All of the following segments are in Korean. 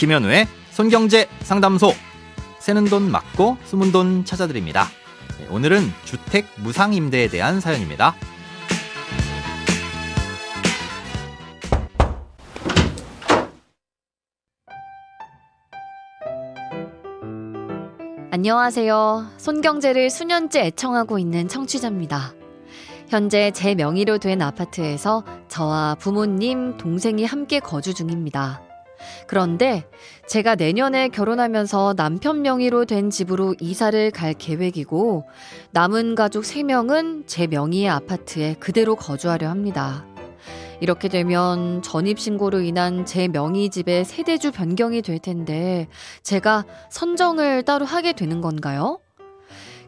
김현우의 손경제 상담소. 새는 돈 맞고 숨은 돈 찾아드립니다. 네, 오늘은 주택 무상 임대에 대한 사연입니다. 안녕하세요. 손경제를 수년째 애청하고 있는 청취자입니다. 현재 제 명의로 된 아파트에서 저와 부모님, 동생이 함께 거주 중입니다. 그런데 제가 내년에 결혼하면서 남편 명의로 된 집으로 이사를 갈 계획이고 남은 가족 3명은 제 명의의 아파트에 그대로 거주하려 합니다. 이렇게 되면 전입신고로 인한 제 명의 집의 세대주 변경이 될 텐데 제가 선정을 따로 하게 되는 건가요?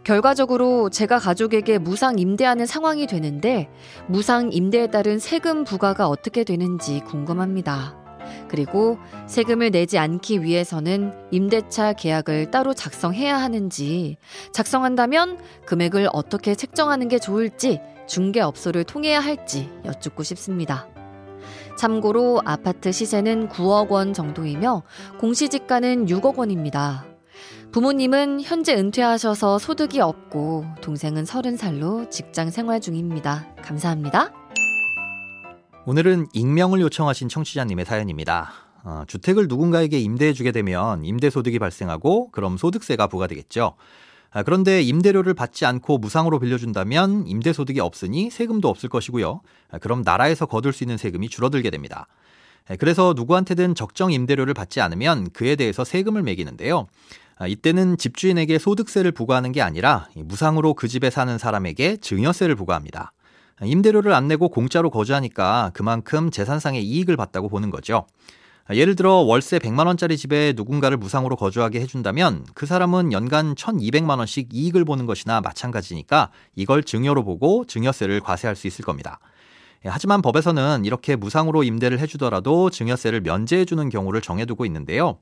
결과적으로 제가 가족에게 무상 임대하는 상황이 되는데 무상 임대에 따른 세금 부과가 어떻게 되는지 궁금합니다. 그리고 세금을 내지 않기 위해서는 임대차 계약을 따로 작성해야 하는지, 작성한다면 금액을 어떻게 책정하는 게 좋을지 중개업소를 통해야 할지 여쭙고 싶습니다. 참고로 아파트 시세는 9억 원 정도이며 공시지가는 6억 원입니다. 부모님은 현재 은퇴하셔서 소득이 없고 동생은 30살로 직장 생활 중입니다. 감사합니다. 오늘은 익명을 요청하신 청취자님의 사연입니다. 어, 주택을 누군가에게 임대해주게 되면 임대소득이 발생하고 그럼 소득세가 부과되겠죠. 아, 그런데 임대료를 받지 않고 무상으로 빌려준다면 임대소득이 없으니 세금도 없을 것이고요. 아, 그럼 나라에서 거둘 수 있는 세금이 줄어들게 됩니다. 아, 그래서 누구한테든 적정 임대료를 받지 않으면 그에 대해서 세금을 매기는데요. 이때는 집주인에게 소득세를 부과하는 게 아니라 무상으로 그 집에 사는 사람에게 증여세를 부과합니다. 임대료를 안 내고 공짜로 거주하니까 그만큼 재산상의 이익을 봤다고 보는 거죠. 예를 들어 월세 100만 원짜리 집에 누군가를 무상으로 거주하게 해준다면 그 사람은 연간 1200만 원씩 이익을 보는 것이나 마찬가지니까 이걸 증여로 보고 증여세를 과세할 수 있을 겁니다. 예, 하지만 법에서는 이렇게 무상으로 임대를 해주더라도 증여세를 면제해주는 경우를 정해두고 있는데요.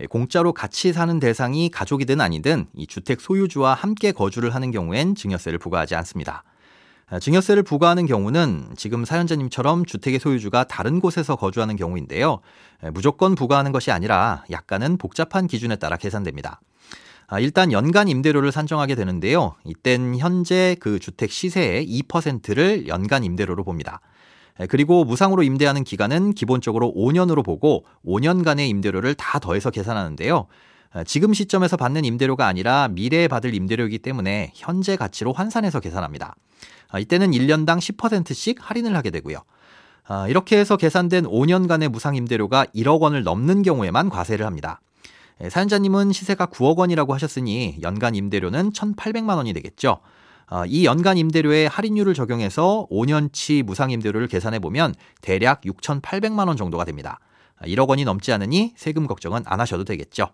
예, 공짜로 같이 사는 대상이 가족이든 아니든 이 주택 소유주와 함께 거주를 하는 경우엔 증여세를 부과하지 않습니다. 아, 증여세를 부과하는 경우는 지금 사연자님처럼 주택의 소유주가 다른 곳에서 거주하는 경우인데요. 무조건 부과하는 것이 아니라 약간은 복잡한 기준에 따라 계산됩니다. 아, 일단 연간 임대료를 산정하게 되는데요. 이땐 현재 그 주택 시세의 2%를 연간 임대료로 봅니다. 그리고 무상으로 임대하는 기간은 기본적으로 5년으로 보고 5년간의 임대료를 다 더해서 계산하는데요. 아, 지금 시점에서 받는 임대료가 아니라 미래에 받을 임대료이기 때문에 현재 가치로 환산해서 계산합니다. 아, 이때는 1년당 10%씩 할인을 하게 되고요. 아, 이렇게 해서 계산된 5년간의 무상 임대료가 1억 원을 넘는 경우에만 과세를 합니다. 예, 사연자님은 시세가 9억 원이라고 하셨으니 연간 임대료는 1,800만 원이 되겠죠. 아, 이 연간 임대료에 할인율을 적용해서 5년치 무상 임대료를 계산해 보면 대략 6,800만 원 정도가 됩니다. 1억 원이 넘지 않으니 세금 걱정은 안 하셔도 되겠죠.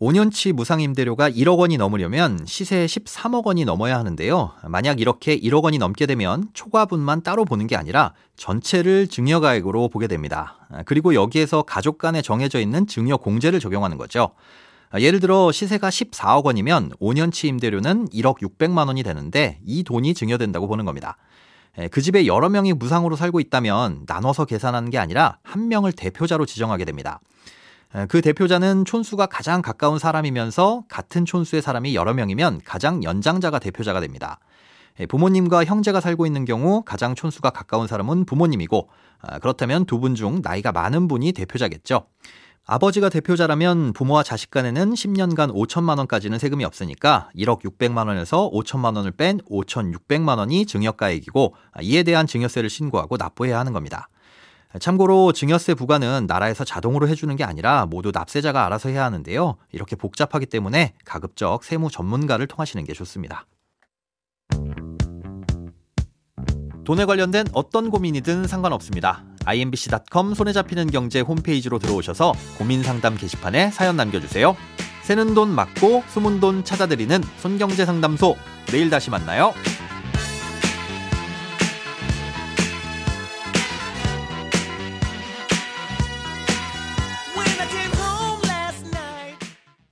5년치 무상임대료가 1억 원이 넘으려면 시세 13억 원이 넘어야 하는데요. 만약 이렇게 1억 원이 넘게 되면 초과분만 따로 보는 게 아니라 전체를 증여가액으로 보게 됩니다. 그리고 여기에서 가족 간에 정해져 있는 증여 공제를 적용하는 거죠. 예를 들어 시세가 14억 원이면 5년치 임대료는 1억 600만 원이 되는데 이 돈이 증여된다고 보는 겁니다. 그 집에 여러 명이 무상으로 살고 있다면 나눠서 계산하는 게 아니라 한 명을 대표자로 지정하게 됩니다. 그 대표자는 촌수가 가장 가까운 사람이면서 같은 촌수의 사람이 여러 명이면 가장 연장자가 대표자가 됩니다. 부모님과 형제가 살고 있는 경우 가장 촌수가 가까운 사람은 부모님이고 아, 그렇다면 두 분 중 나이가 많은 분이 대표자겠죠. 아버지가 대표자라면 부모와 자식 간에는 10년간 5천만 원까지는 세금이 없으니까 1억 600만 원에서 5천만 원을 뺀 5,600만 원이 증여가액이고 아, 이에 대한 증여세를 신고하고 납부해야 하는 겁니다. 참고로 증여세 부과는 나라에서 자동으로 해주는 게 아니라 모두 납세자가 알아서 해야 하는데요. 이렇게 복잡하기 때문에 가급적 세무 전문가를 통하시는 게 좋습니다. 돈에 관련된 어떤 고민이든 상관없습니다. imbc.com 손에 잡히는 경제 홈페이지로 들어오셔서 고민 상담 게시판에 사연 남겨주세요. 새는 돈 맞고 숨은 돈 찾아드리는 손경제 상담소. 내일 다시 만나요.